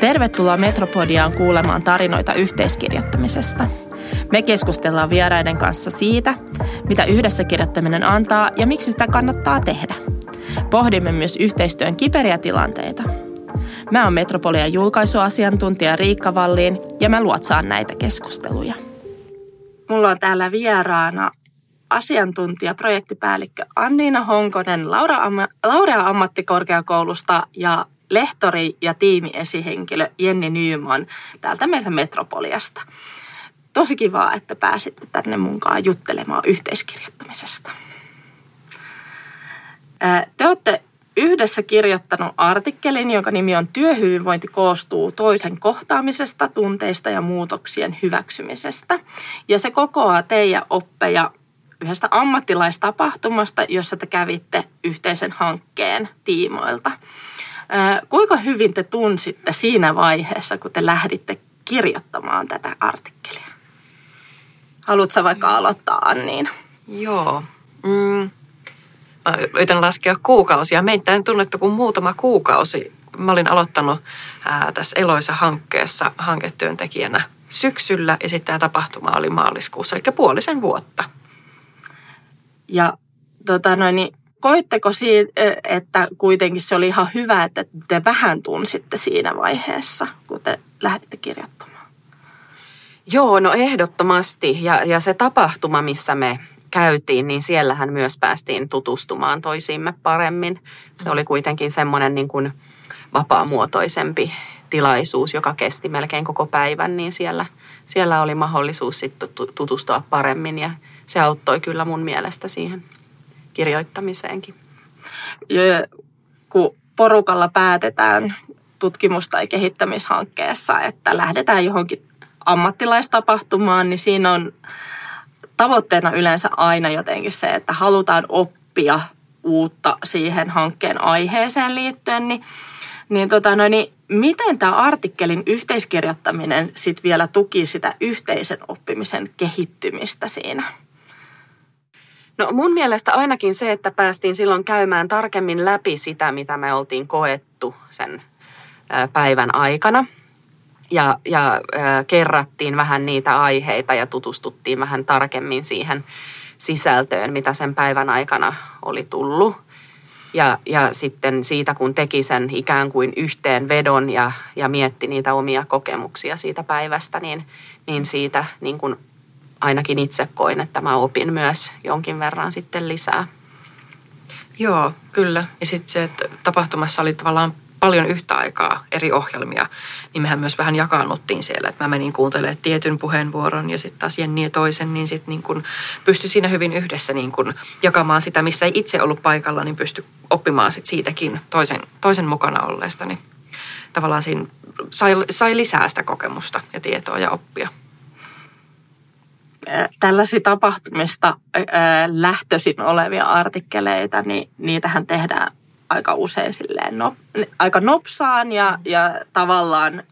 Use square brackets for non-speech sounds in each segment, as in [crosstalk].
Tervetuloa Metropodiaan kuulemaan tarinoita yhteiskirjoittamisesta. Me keskustellaan vieraiden kanssa siitä, mitä yhdessä kirjoittaminen antaa ja miksi sitä kannattaa tehdä. Pohdimme myös yhteistyön kiperiä tilanteita. Mä oon Metropolian julkaisuasiantuntija Riikka Valliin ja mä luotsaan näitä keskusteluja. Mulla on täällä vieraana asiantuntija, projektipäällikkö Anniina Honkonen Laura Amma, Laurea ammattikorkeakoulusta ja lehtori ja tiimiesihenkilö Jenni Nyyman täältä meiltä Metropoliasta. Tosi kiva, että pääsitte tänne munkaan juttelemaan yhteiskirjoittamisesta. Te olette yhdessä kirjoittanut artikkelin, jonka nimi on Työhyvinvointi koostuu toisen kohtaamisesta, tunteista ja muutoksien hyväksymisestä. Ja se kokoaa teidän oppeja yhdestä ammattilaistapahtumasta, jossa te kävitte yhteisen hankkeen tiimoilta. Kuinka hyvin te tunsitte siinä vaiheessa, kun te lähditte kirjoittamaan tätä artikkelia? Haluatko vaikka aloittaa, Anniina? Joo. Mm. Mä yritän laskea kuukausia. Meitä ei tunnettu kuin muutama kuukausi. Mä olin aloittanut ää, tässä Eloisa-hankkeessa hanketyöntekijänä syksyllä ja sitten tämä tapahtuma oli maaliskuussa, eli puolisen vuotta. Ja tota noin, niin koitteko siitä, että kuitenkin se oli ihan hyvä, että te vähän tunsitte siinä vaiheessa, kun te lähditte kirjoittamaan? Joo, no ehdottomasti. Ja, ja se tapahtuma, missä me käytiin, niin siellähän myös päästiin tutustumaan toisiimme paremmin. Se oli kuitenkin semmoinen niin kuin vapaamuotoisempi tilaisuus, joka kesti melkein koko päivän, niin siellä, siellä oli mahdollisuus sitten tutustua paremmin ja se auttoi kyllä mun mielestä siihen kirjoittamiseenkin. Ja kun porukalla päätetään tutkimus- tai kehittämishankkeessa, että lähdetään johonkin ammattilaistapahtumaan, niin siinä on tavoitteena yleensä aina jotenkin se, että halutaan oppia uutta siihen hankkeen aiheeseen liittyen, niin, niin, tota, no, niin miten tämä artikkelin yhteiskirjoittaminen sitten vielä tuki sitä yhteisen oppimisen kehittymistä siinä? No mun mielestä ainakin se, että päästiin silloin käymään tarkemmin läpi sitä, mitä me oltiin koettu sen päivän aikana. Ja, ja kerrattiin vähän niitä aiheita ja tutustuttiin vähän tarkemmin siihen sisältöön, mitä sen päivän aikana oli tullut. Ja, ja sitten siitä, kun teki sen ikään kuin yhteenvedon ja, ja mietti niitä omia kokemuksia siitä päivästä, niin, niin siitä niin kuin ainakin itse koin, että mä opin myös jonkin verran sitten lisää. Joo, kyllä. Ja sitten se, että tapahtumassa oli tavallaan paljon yhtä aikaa eri ohjelmia, niin mehän myös vähän jakaannuttiin siellä. Että mä menin kuuntelemaan tietyn puheenvuoron ja sitten taas Jenni ja toisen, niin sitten niin kun pystyi siinä hyvin yhdessä niin kun jakamaan sitä, missä ei itse ollut paikalla, niin pystyi oppimaan sit siitäkin toisen, toisen mukana olleesta. Niin tavallaan siinä sai, sai lisää sitä kokemusta ja tietoa ja oppia tällaisia tapahtumista lähtöisin olevia artikkeleita, niin niitähän tehdään aika usein silleen no, aika nopsaan ja, ja tavallaan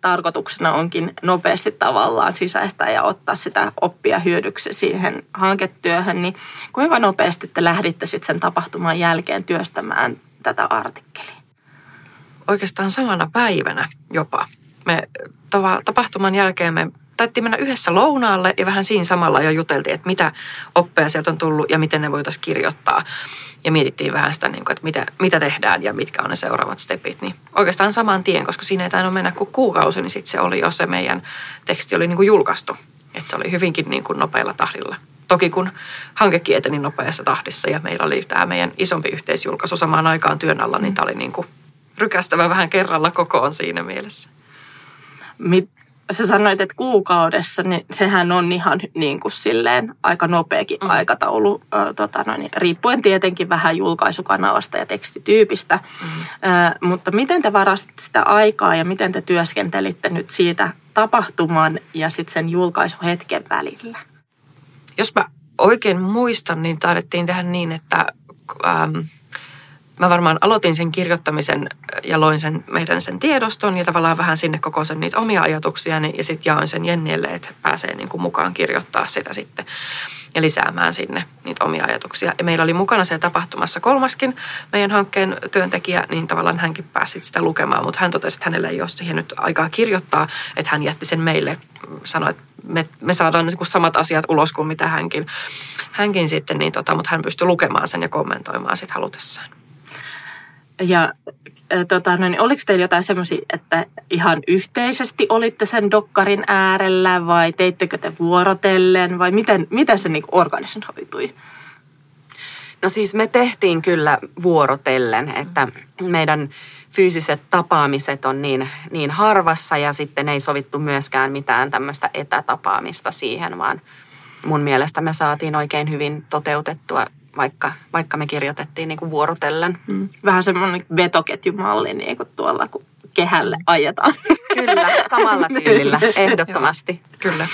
tarkoituksena onkin nopeasti tavallaan sisäistä ja ottaa sitä oppia hyödyksi siihen hanketyöhön, niin kuinka nopeasti te lähditte sitten sen tapahtuman jälkeen työstämään tätä artikkelia? Oikeastaan samana päivänä jopa. Me tapahtuman jälkeen me taittiin mennä yhdessä lounaalle ja vähän siinä samalla jo juteltiin, että mitä oppeja sieltä on tullut ja miten ne voitaisiin kirjoittaa. Ja mietittiin vähän sitä, niin että mitä, mitä tehdään ja mitkä on ne seuraavat stepit. Niin oikeastaan saman tien, koska siinä ei tainnut mennä kuin kuukausi, niin sitten se oli jo se meidän teksti oli niin kuin julkaistu. Että se oli hyvinkin niin kuin nopealla tahdilla. Toki kun hankekin eteni nopeassa tahdissa ja meillä oli tämä meidän isompi yhteisjulkaisu samaan aikaan työn alla, niin tämä oli niin kuin rykästävä vähän kerralla kokoon siinä mielessä. Mit, sä sanoit, että kuukaudessa, niin sehän on ihan niin kuin silleen aika nopeakin mm. aikataulu, ö, tota, no niin, riippuen tietenkin vähän julkaisukanavasta ja tekstityypistä. Mm. Ö, mutta miten te varastitte sitä aikaa ja miten te työskentelitte nyt siitä tapahtuman ja sitten sen julkaisuhetken välillä? Jos mä oikein muistan, niin taidettiin tehdä niin, että... Ähm, mä varmaan aloitin sen kirjoittamisen ja loin sen meidän sen tiedoston ja tavallaan vähän sinne koko sen niitä omia ajatuksia ja sitten jaoin sen Jennielle, että pääsee niin kuin mukaan kirjoittaa sitä sitten. ja lisäämään sinne niitä omia ajatuksia. Ja meillä oli mukana siellä tapahtumassa kolmaskin meidän hankkeen työntekijä, niin tavallaan hänkin pääsi sitä lukemaan, mutta hän totesi, että hänellä ei ole siihen nyt aikaa kirjoittaa, että hän jätti sen meille, sanoi, että me, me saadaan niin samat asiat ulos kuin mitä hänkin, hänkin sitten, niin tota, mutta hän pystyi lukemaan sen ja kommentoimaan sitten halutessaan. Ja tota, no niin, oliko teillä jotain semmoisia, että ihan yhteisesti olitte sen dokkarin äärellä vai teittekö te vuorotellen vai miten, miten se niin organisoitui? No siis me tehtiin kyllä vuorotellen, että meidän fyysiset tapaamiset on niin, niin harvassa ja sitten ei sovittu myöskään mitään tämmöistä etätapaamista siihen, vaan mun mielestä me saatiin oikein hyvin toteutettua vaikka, vaikka me kirjoitettiin niin kuin vuorotellen. Mm. Vähän semmoinen vetoketjumalli niin kuin tuolla, kun kehälle ajetaan. Kyllä, samalla [laughs] tyylillä, ehdottomasti. Kyllä.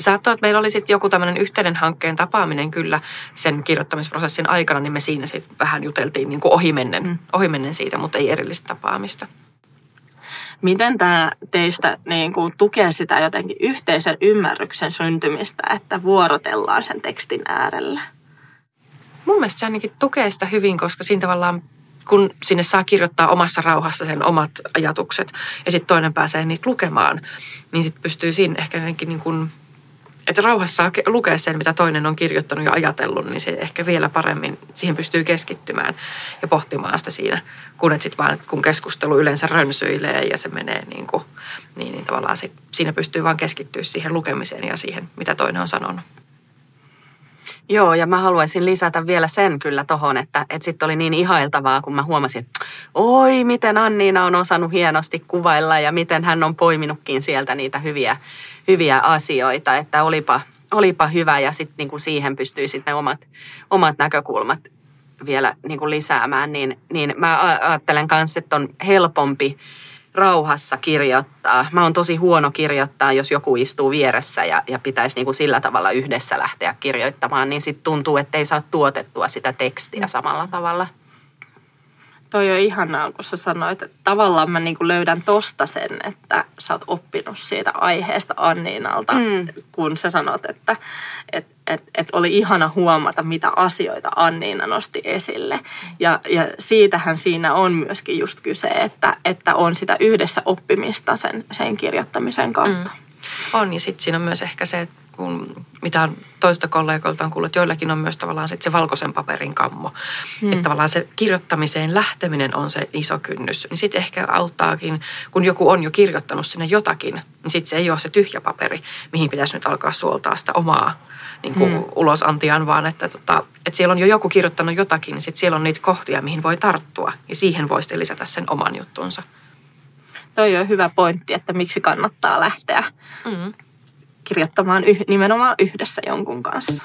Saattoi, että meillä oli sitten joku tämmöinen yhteinen hankkeen tapaaminen kyllä sen kirjoittamisprosessin aikana, niin me siinä sitten vähän juteltiin niin kuin ohimennen, mm. ohimennen siitä, mutta ei erillistä tapaamista. Miten tämä teistä niin kuin, tukee sitä jotenkin yhteisen ymmärryksen syntymistä, että vuorotellaan sen tekstin äärellä? Mun mielestä se ainakin tukee sitä hyvin, koska siinä tavallaan kun sinne saa kirjoittaa omassa rauhassa sen omat ajatukset ja sitten toinen pääsee niitä lukemaan, niin sitten pystyy siinä ehkä jotenkin niin kuin, että rauhassa saa lukea sen, mitä toinen on kirjoittanut ja ajatellut, niin se ehkä vielä paremmin siihen pystyy keskittymään ja pohtimaan sitä siinä, kun et sitten vaan, kun keskustelu yleensä rönsyilee ja se menee niin kuin, niin, niin tavallaan sit, siinä pystyy vaan keskittyä siihen lukemiseen ja siihen, mitä toinen on sanonut. Joo, ja mä haluaisin lisätä vielä sen kyllä tohon, että, että sitten oli niin ihailtavaa, kun mä huomasin, että oi, miten Anniina on osannut hienosti kuvailla ja miten hän on poiminutkin sieltä niitä hyviä, hyviä asioita, että olipa, olipa hyvä ja sitten niinku siihen pystyy sitten ne omat, omat näkökulmat vielä niinku lisäämään, niin, niin mä ajattelen kanssa, että on helpompi rauhassa kirjoittaa. Mä oon tosi huono kirjoittaa, jos joku istuu vieressä ja, ja pitäisi niin kuin sillä tavalla yhdessä lähteä kirjoittamaan, niin sitten tuntuu, että ei saa tuotettua sitä tekstiä samalla tavalla. Toi on ihanaa, kun sä sanoit, että tavallaan mä niinku löydän tosta sen, että sä oot oppinut siitä aiheesta Anniinalta, mm. kun sä sanot, että et, et, et oli ihana huomata, mitä asioita Anniina nosti esille. Ja, ja siitähän siinä on myöskin just kyse, että, että on sitä yhdessä oppimista sen, sen kirjoittamisen kautta. Mm. On, ja sitten siinä on myös ehkä se, että kun, mitä toista kollegoilta on kuullut, joillakin on myös tavallaan sit se valkoisen paperin kammo. Hmm. Että tavallaan se kirjoittamiseen lähteminen on se iso kynnys. Niin sitten ehkä auttaakin, kun joku on jo kirjoittanut sinne jotakin, niin sitten se ei ole se tyhjä paperi, mihin pitäisi nyt alkaa suoltaa sitä omaa niin kuin hmm. ulosantiaan, vaan että, tota, että siellä on jo joku kirjoittanut jotakin, niin sitten siellä on niitä kohtia, mihin voi tarttua. Ja siihen voi sitten lisätä sen oman juttunsa. Toi on hyvä pointti, että miksi kannattaa lähteä. Hmm kirjoittamaan yh, nimenomaan yhdessä jonkun kanssa.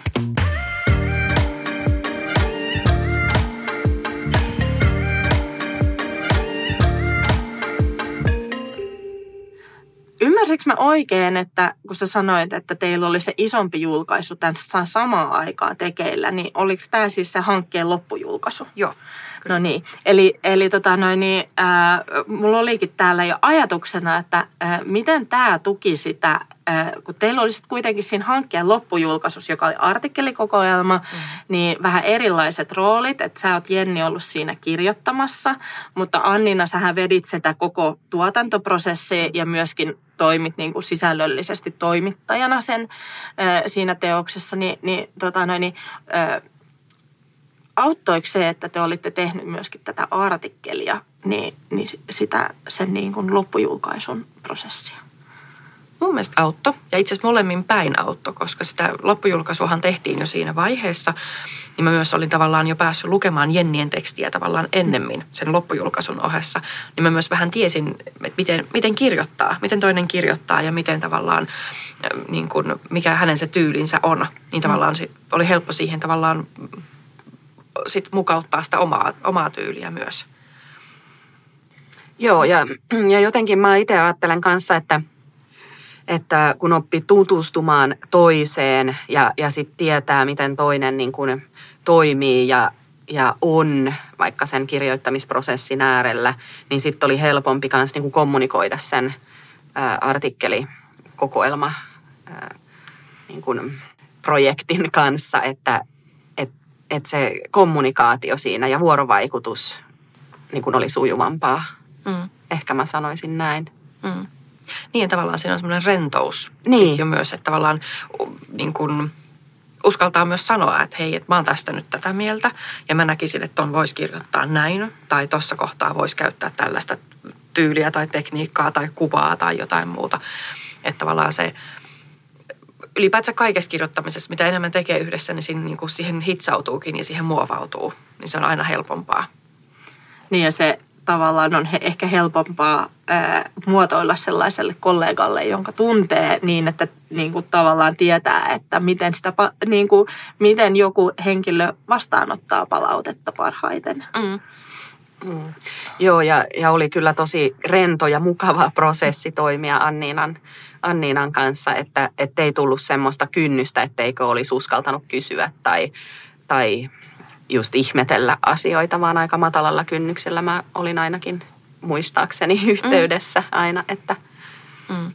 Ymmärsikö mä oikein, että kun sä sanoit, että teillä oli se isompi julkaisu tässä samaan aikaan tekeillä, niin oliko tämä siis se hankkeen loppujulkaisu? Joo. No niin, eli, eli tota noin, niin, äh, mulla olikin täällä jo ajatuksena, että äh, miten tämä tuki sitä, äh, kun teillä oli kuitenkin siinä hankkeen loppujulkaisussa, joka oli artikkelikokoelma, mm. niin vähän erilaiset roolit, että sä oot Jenni ollut siinä kirjoittamassa, mutta Annina sähän vedit sitä koko tuotantoprosessia ja myöskin toimit niin kuin sisällöllisesti toimittajana sen äh, siinä teoksessa, niin, niin, tota noin, niin äh, auttoiko se, että te olitte tehnyt myöskin tätä artikkelia, niin, niin sitä, sen niin kuin loppujulkaisun prosessia? Mun mielestä autto, ja itse asiassa molemmin päin autto, koska sitä loppujulkaisuahan tehtiin jo siinä vaiheessa, niin mä myös olin tavallaan jo päässyt lukemaan Jennien tekstiä tavallaan ennemmin sen loppujulkaisun ohessa. Niin mä myös vähän tiesin, että miten, miten kirjoittaa, miten toinen kirjoittaa ja miten tavallaan, niin kuin, mikä hänen se tyylinsä on. Niin tavallaan oli helppo siihen tavallaan sit mukauttaa sitä omaa, omaa tyyliä myös. Joo, ja, ja jotenkin mä itse ajattelen kanssa, että, että kun oppii tutustumaan toiseen ja, ja sitten tietää, miten toinen niin kun toimii ja, ja on vaikka sen kirjoittamisprosessin äärellä, niin sitten oli helpompi myös niin kommunikoida sen artikkelikokoelma niin kun projektin kanssa, että et, et se kommunikaatio siinä ja vuorovaikutus niin kuin oli sujuvampaa. Mm. Ehkä mä sanoisin näin. Mm. Niin, tavallaan siinä on semmoinen rentous niin. jo myös, että tavallaan niin kuin, uskaltaa myös sanoa, että hei, että mä oon tästä nyt tätä mieltä ja mä näkisin, että ton voisi kirjoittaa näin tai tuossa kohtaa voisi käyttää tällaista tyyliä tai tekniikkaa tai kuvaa tai jotain muuta. Että tavallaan se ylipäätään kaikessa kirjoittamisessa, mitä enemmän tekee yhdessä, niin, siinä, niin kuin siihen hitsautuukin ja siihen muovautuu. Niin se on aina helpompaa. Niin ja se tavallaan on he, ehkä helpompaa ää, muotoilla sellaiselle kollegalle, jonka tuntee niin, että niin kuin tavallaan tietää, että miten, sitä, niin kuin, miten joku henkilö vastaanottaa palautetta parhaiten. Mm. Mm. Joo, ja, ja oli kyllä tosi rento ja mukava prosessi toimia Anniinan, Anniinan kanssa, että ei tullut semmoista kynnystä, etteikö olisi uskaltanut kysyä tai, tai just ihmetellä asioita, vaan aika matalalla kynnyksellä mä olin ainakin muistaakseni [laughs] yhteydessä mm. aina, että... Mm.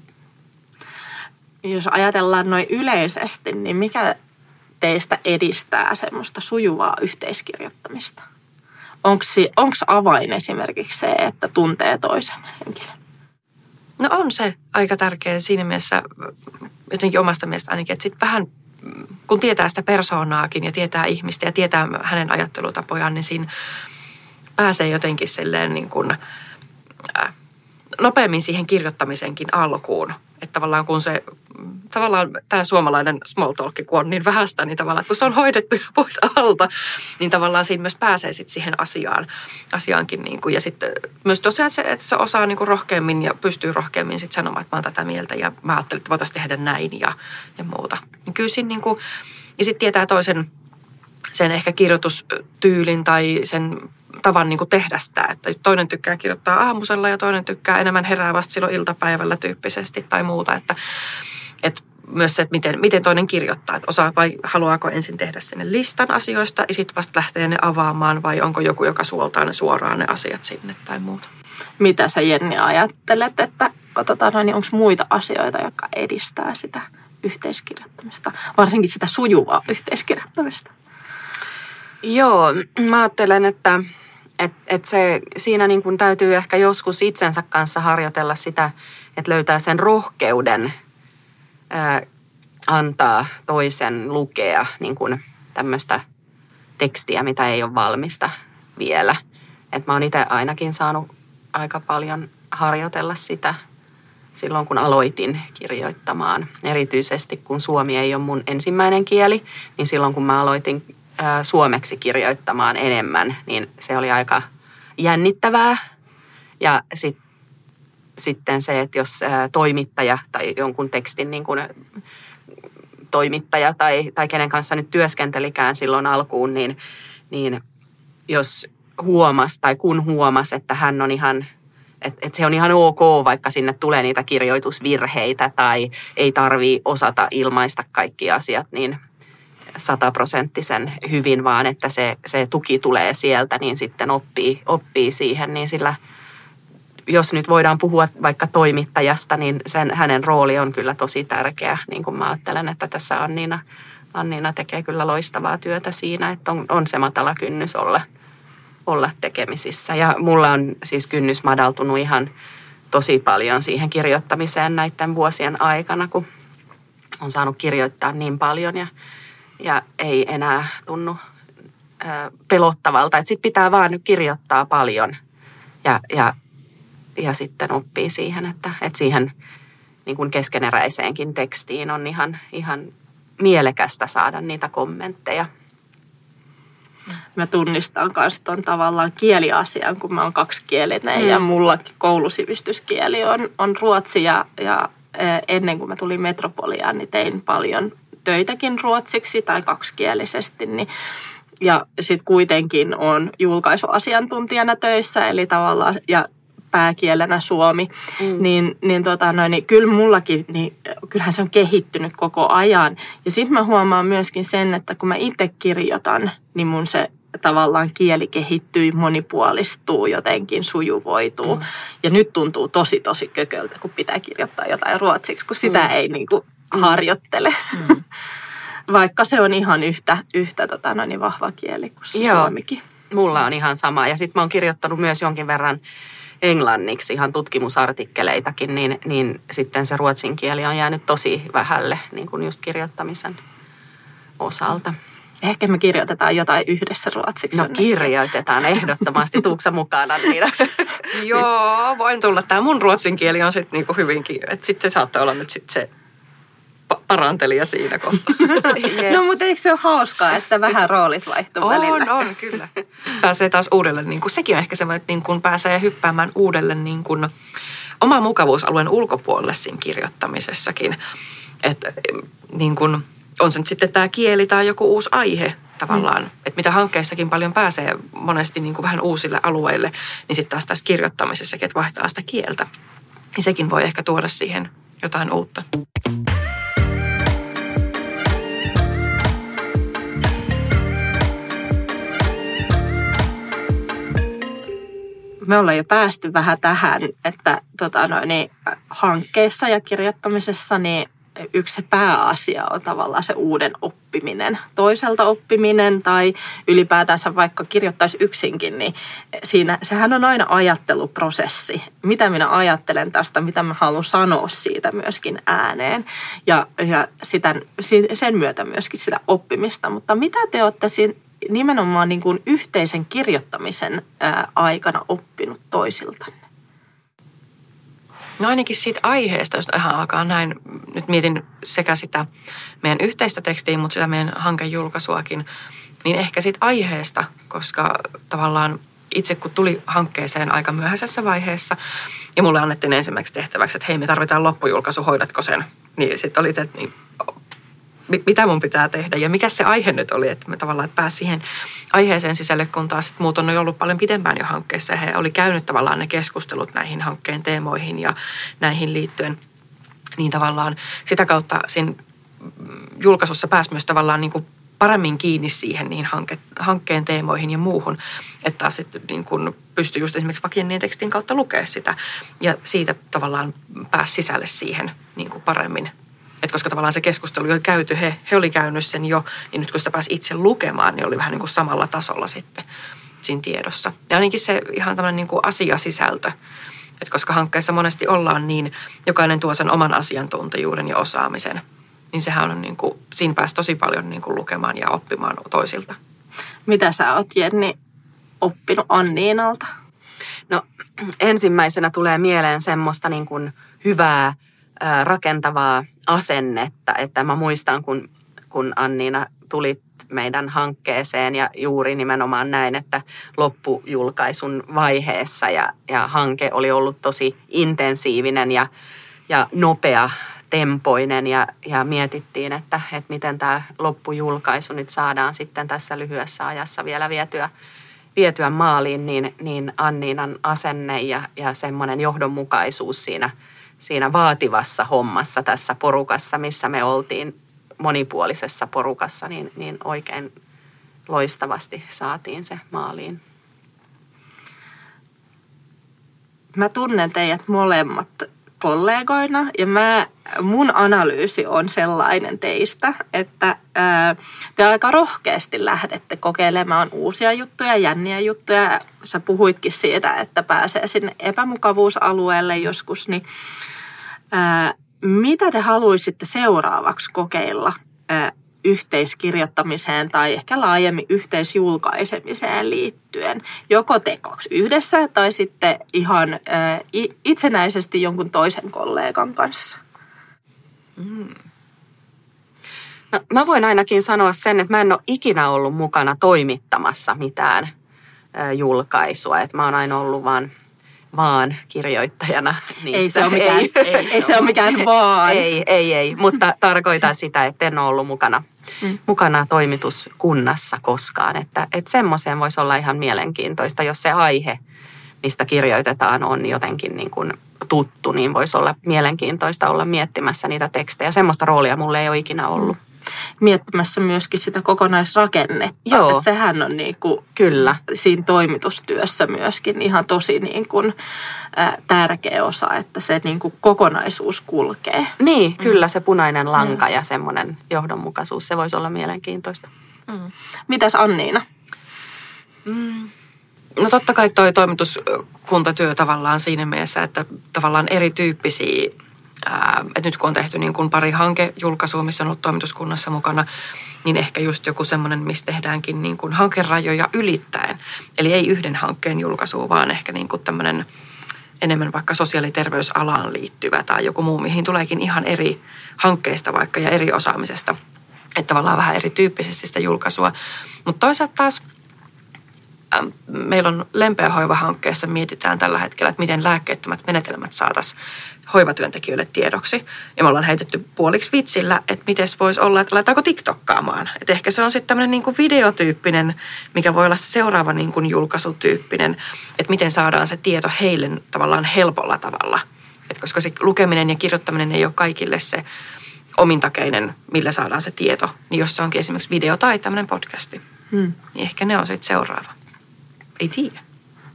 Jos ajatellaan noin yleisesti, niin mikä teistä edistää semmoista sujuvaa yhteiskirjoittamista? Onko avain esimerkiksi se, että tuntee toisen henkilön? No on se aika tärkeä siinä mielessä, jotenkin omasta mielestä ainakin, että sitten vähän kun tietää sitä persoonaakin ja tietää ihmistä ja tietää hänen ajattelutapojaan, niin siinä pääsee jotenkin silleen niin kuin, äh, nopeammin siihen kirjoittamisenkin alkuun. Että tavallaan kun se, tavallaan tämä suomalainen small talk, kun on niin vähäistä, niin tavallaan kun se on hoidettu pois alta, niin tavallaan siinä myös pääsee sitten siihen asiaan, asiaankin. Niin kuin, ja sitten myös tosiaan se, että se osaa niin kuin rohkeammin ja pystyy rohkeammin sitten sanomaan, että mä oon tätä mieltä ja mä ajattelin, että voitaisiin tehdä näin ja, ja muuta. Niin kyllä siinä niin kuin, ja sitten tietää toisen sen ehkä kirjoitustyylin tai sen tavan niin kuin tehdä sitä. Että toinen tykkää kirjoittaa aamusella ja toinen tykkää enemmän herää vasta silloin iltapäivällä tyyppisesti tai muuta. Että, että myös se, että miten, miten toinen kirjoittaa. Että osaa vai haluaako ensin tehdä sinne listan asioista ja sitten vasta lähtee ne avaamaan vai onko joku, joka suoltaa ne suoraan ne asiat sinne tai muuta. Mitä sä Jenni ajattelet, että tota, niin onko muita asioita, jotka edistää sitä yhteiskirjoittamista, varsinkin sitä sujuvaa yhteiskirjoittamista? Joo, mä ajattelen, että et, et se, siinä niin kun täytyy ehkä joskus itsensä kanssa harjoitella sitä, että löytää sen rohkeuden ää, antaa toisen lukea niin kun tämmöistä tekstiä, mitä ei ole valmista vielä. Et mä oon itse ainakin saanut aika paljon harjoitella sitä silloin, kun aloitin kirjoittamaan. Erityisesti kun suomi ei ole mun ensimmäinen kieli, niin silloin kun mä aloitin suomeksi kirjoittamaan enemmän, niin se oli aika jännittävää. Ja sit, sitten se, että jos toimittaja tai jonkun tekstin niin kuin toimittaja tai, tai kenen kanssa nyt työskentelikään silloin alkuun, niin, niin jos huomas tai kun huomas, että hän on ihan että et se on ihan ok, vaikka sinne tulee niitä kirjoitusvirheitä tai ei tarvii osata ilmaista kaikki asiat, niin sataprosenttisen hyvin, vaan että se, se tuki tulee sieltä, niin sitten oppii, oppii siihen, niin sillä jos nyt voidaan puhua vaikka toimittajasta, niin sen, hänen rooli on kyllä tosi tärkeä. Niin kuin mä ajattelen, että tässä Anniina, Anniina tekee kyllä loistavaa työtä siinä, että on, on se matala kynnys olla, olla tekemisissä. Ja mulla on siis kynnys madaltunut ihan tosi paljon siihen kirjoittamiseen näiden vuosien aikana, kun on saanut kirjoittaa niin paljon ja ja ei enää tunnu pelottavalta. Sitten pitää vaan nyt kirjoittaa paljon ja, ja, ja sitten oppii siihen, että, että siihen niin kuin keskeneräiseenkin tekstiin on ihan, ihan mielekästä saada niitä kommentteja. Mä tunnistan myös tuon tavallaan kieliasian, kun mä oon kaksikielinen mm. ja mulla koulusivistyskieli on, on ruotsi ja, ja ennen kuin mä tulin metropoliaan, niin tein paljon töitäkin ruotsiksi tai kaksikielisesti, niin ja sitten kuitenkin on julkaisuasiantuntijana töissä, eli tavallaan, ja pääkielenä suomi, mm. niin, niin, tota, noin, niin kyllä mullakin, niin kyllähän se on kehittynyt koko ajan. Ja sitten mä huomaan myöskin sen, että kun mä itse kirjoitan, niin mun se tavallaan kieli kehittyy, monipuolistuu, jotenkin sujuvoituu. Mm. Ja nyt tuntuu tosi tosi kököltä, kun pitää kirjoittaa jotain ruotsiksi, kun sitä mm. ei niin kuin, harjoittele. Mm. [laughs] Vaikka se on ihan yhtä, yhtä tota, no niin vahva kieli kuin se Joo. suomikin. Mulla on ihan sama. Ja sitten mä oon kirjoittanut myös jonkin verran englanniksi ihan tutkimusartikkeleitakin, niin, niin sitten se ruotsin kieli on jäänyt tosi vähälle niin kuin just kirjoittamisen osalta. Ehkä me kirjoitetaan jotain yhdessä ruotsiksi. No jonnekin. kirjoitetaan ehdottomasti. [laughs] Tuuksa mukana niitä? Joo, voin tulla. Tämä mun ruotsin kieli on sitten niinku hyvinkin, että sitten saattaa olla nyt sitten se parantelija siinä kohtaa. Yes. [laughs] No mutta eikö se ole hauskaa, että vähän roolit vaihtuu välillä? On, on, kyllä. Sitten pääsee taas uudelle, niin kuin, sekin on ehkä semmoinen, että niin kuin pääsee hyppäämään uudelle niin kuin, oman mukavuusalueen ulkopuolelle siinä kirjoittamisessakin. Että niin kuin, on se nyt sitten tämä kieli tai joku uusi aihe tavallaan, mm. että mitä hankkeissakin paljon pääsee monesti niin kuin vähän uusille alueille, niin sitten taas tässä kirjoittamisessakin, että vaihtaa sitä kieltä. Niin sekin voi ehkä tuoda siihen jotain uutta. Me ollaan jo päästy vähän tähän, että tota, no, niin, hankkeessa ja kirjoittamisessa niin yksi se pääasia on tavallaan se uuden oppiminen. Toiselta oppiminen tai ylipäätänsä vaikka kirjoittaisi yksinkin, niin siinä, sehän on aina ajatteluprosessi. Mitä minä ajattelen tästä, mitä mä haluan sanoa siitä myöskin ääneen ja, ja sitä, sen myötä myöskin sitä oppimista. Mutta mitä te olette nimenomaan niin kuin yhteisen kirjoittamisen ää, aikana oppinut toisiltanne? No ainakin siitä aiheesta, jos ihan alkaa näin, nyt mietin sekä sitä meidän yhteistä tekstiä, mutta sitä meidän hankejulkaisuakin, niin ehkä siitä aiheesta, koska tavallaan itse kun tuli hankkeeseen aika myöhäisessä vaiheessa ja mulle annettiin ensimmäiseksi tehtäväksi, että hei me tarvitaan loppujulkaisu, hoidatko sen? Niin sitten oli, että niin, mitä mun pitää tehdä. Ja mikä se aihe nyt oli, että me tavallaan että pääsi siihen aiheeseen sisälle, kun taas sit muut on ollut paljon pidempään jo hankkeessa. Ja he oli käynyt tavallaan ne keskustelut näihin hankkeen teemoihin ja näihin liittyen. Niin tavallaan sitä kautta siinä julkaisussa pääsi myös tavallaan niin kuin paremmin kiinni siihen niin hanke, hankkeen teemoihin ja muuhun, että taas sitten niin kuin pystyi just esimerkiksi vakien tekstin kautta lukea sitä. Ja siitä tavallaan pääsi sisälle siihen niin kuin paremmin et koska tavallaan se keskustelu oli käyty, he, he oli käynyt sen jo, niin nyt kun sitä pääsi itse lukemaan, niin oli vähän niin kuin samalla tasolla sitten siinä tiedossa. Ja ainakin se ihan tämmöinen niin kuin asiasisältö, että koska hankkeessa monesti ollaan niin, jokainen tuo sen oman asiantuntijuuden ja osaamisen, niin sehän on niin kuin, siinä pääsi tosi paljon niin kuin lukemaan ja oppimaan toisilta. Mitä sä oot, Jenni, oppinut Anniinalta? No ensimmäisenä tulee mieleen semmoista niin kuin hyvää, rakentavaa asennetta, että mä muistan, kun, kun Anniina tulit meidän hankkeeseen ja juuri nimenomaan näin, että loppujulkaisun vaiheessa ja, ja hanke oli ollut tosi intensiivinen ja, ja nopea tempoinen ja, ja mietittiin, että, että miten tämä loppujulkaisu nyt saadaan sitten tässä lyhyessä ajassa vielä vietyä, vietyä maaliin, niin, niin Anniinan asenne ja, ja semmoinen johdonmukaisuus siinä – siinä vaativassa hommassa tässä porukassa, missä me oltiin monipuolisessa porukassa, niin, niin oikein loistavasti saatiin se maaliin. Mä tunnen teidät molemmat kollegoina ja mä, mun analyysi on sellainen teistä, että ää, te aika rohkeasti lähdette kokeilemaan uusia juttuja, jänniä juttuja. Sä puhuitkin siitä, että pääsee sinne epämukavuusalueelle joskus, niin ää, mitä te haluaisitte seuraavaksi kokeilla ää, yhteiskirjoittamiseen tai ehkä laajemmin yhteisjulkaisemiseen liittyen. Joko tekoksi yhdessä tai sitten ihan ää, itsenäisesti jonkun toisen kollegan kanssa. Mm. No, mä voin ainakin sanoa sen, että mä en ole ikinä ollut mukana toimittamassa mitään ää, julkaisua. Että mä oon aina ollut vaan vaan kirjoittajana. Niissä. Ei se ole mikään, ei, ei, ei se ole mikään [laughs] vaan. Ei, ei, ei, mutta tarkoitan sitä, että en ole ollut mukana, mm. mukana toimituskunnassa koskaan. Että, että semmoiseen voisi olla ihan mielenkiintoista, jos se aihe, mistä kirjoitetaan, on jotenkin niin kuin tuttu, niin voisi olla mielenkiintoista olla miettimässä niitä tekstejä. Semmoista roolia mulle ei ole ikinä ollut. Miettimässä myöskin sitä kokonaisrakennetta. Joo. Et sehän on niin kuin Kyllä. siinä toimitustyössä myöskin ihan tosi niin kuin, ä, tärkeä osa, että se niin kuin kokonaisuus kulkee. Niin, kyllä se punainen lanka ja semmoinen johdonmukaisuus, se voisi olla mielenkiintoista. Mitäs Anniina? No totta kai toi toimituskuntatyö tavallaan siinä mielessä, että tavallaan erityyppisiä, että nyt kun on tehty niin kuin pari hankejulkaisua, missä on ollut toimituskunnassa mukana, niin ehkä just joku semmoinen, missä tehdäänkin niin kuin hankerajoja ylittäen. Eli ei yhden hankkeen julkaisu, vaan ehkä niin kuin tämmöinen enemmän vaikka sosiaali- ja terveysalaan liittyvä tai joku muu, mihin tuleekin ihan eri hankkeista vaikka ja eri osaamisesta. Että tavallaan vähän erityyppisesti sitä julkaisua. Mutta toisaalta taas meillä on lempeä hoiva-hankkeessa mietitään tällä hetkellä, että miten lääkkeettömät menetelmät saataisiin hoivatyöntekijöille tiedoksi. Ja me ollaan heitetty puoliksi vitsillä, että miten voisi olla, että laitaanko TikTokkaamaan. Että ehkä se on sitten tämmöinen niin kuin videotyyppinen, mikä voi olla se seuraava niin kuin julkaisutyyppinen, että miten saadaan se tieto heille tavallaan helpolla tavalla. Et koska se lukeminen ja kirjoittaminen ei ole kaikille se omintakeinen, millä saadaan se tieto, niin jos se onkin esimerkiksi video tai tämmöinen podcasti, Hmm. niin ehkä ne on sitten seuraava. Ei tiedä.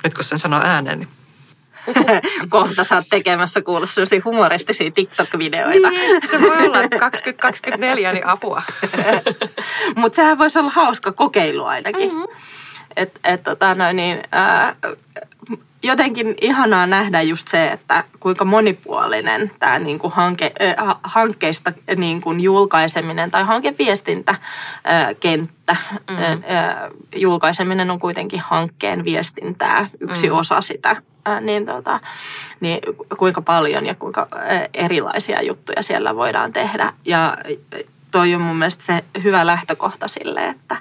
Nyt kun sen sanoo ääneen, niin [laughs] Kohta sä oot tekemässä kuulla sellaisia humoristisia TikTok-videoita. Niin, se voi olla 2024, [laughs] niin apua. [laughs] Mutta sehän voisi olla hauska kokeilu ainakin. Mm-hmm. Et, et, tota, no, niin, ää, jotenkin ihanaa nähdä just se, että kuinka monipuolinen tämä niinku hanke, äh, hankkeista niinku julkaiseminen tai hankeviestintäkenttä. Mm-hmm. Äh, julkaiseminen on kuitenkin hankkeen viestintää, yksi mm-hmm. osa sitä. Niin, tota, niin kuinka paljon ja kuinka erilaisia juttuja siellä voidaan tehdä. Ja toi on mun mielestä se hyvä lähtökohta sille, että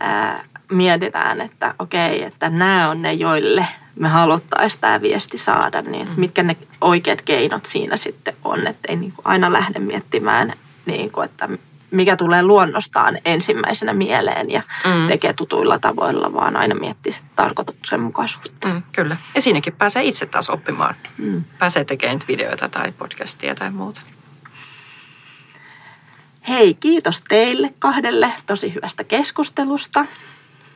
ää, mietitään, että okei, että nämä on ne, joille me haluttaisiin tämä viesti saada, niin mm. mitkä ne oikeat keinot siinä sitten on, että ei niin aina lähde miettimään, niin kuin, että mikä tulee luonnostaan ensimmäisenä mieleen ja mm. tekee tutuilla tavoilla, vaan aina miettii sitä tarkoituksenmukaisuutta. Mm, kyllä. Ja siinäkin pääsee itse taas oppimaan. Mm. Pääsee tekemään videoita tai podcastia tai muuta. Hei, kiitos teille kahdelle tosi hyvästä keskustelusta.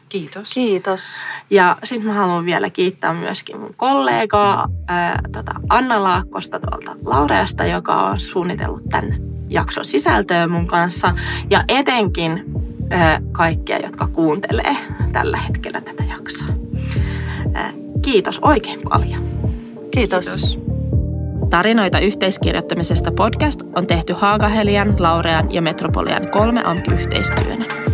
Kiitos. Kiitos. Ja sitten mä haluan vielä kiittää myöskin mun kollegaa ää, tota Anna Laakkosta tuolta Laureasta, joka on suunnitellut tämän jakson sisältöä mun kanssa. Ja etenkin kaikkia, jotka kuuntelee tällä hetkellä tätä jaksoa. Kiitos oikein paljon. Kiitos. Kiitos. Tarinoita yhteiskirjoittamisesta podcast on tehty Haagahelian, Laurean ja Metropolian kolme AMK-yhteistyönä.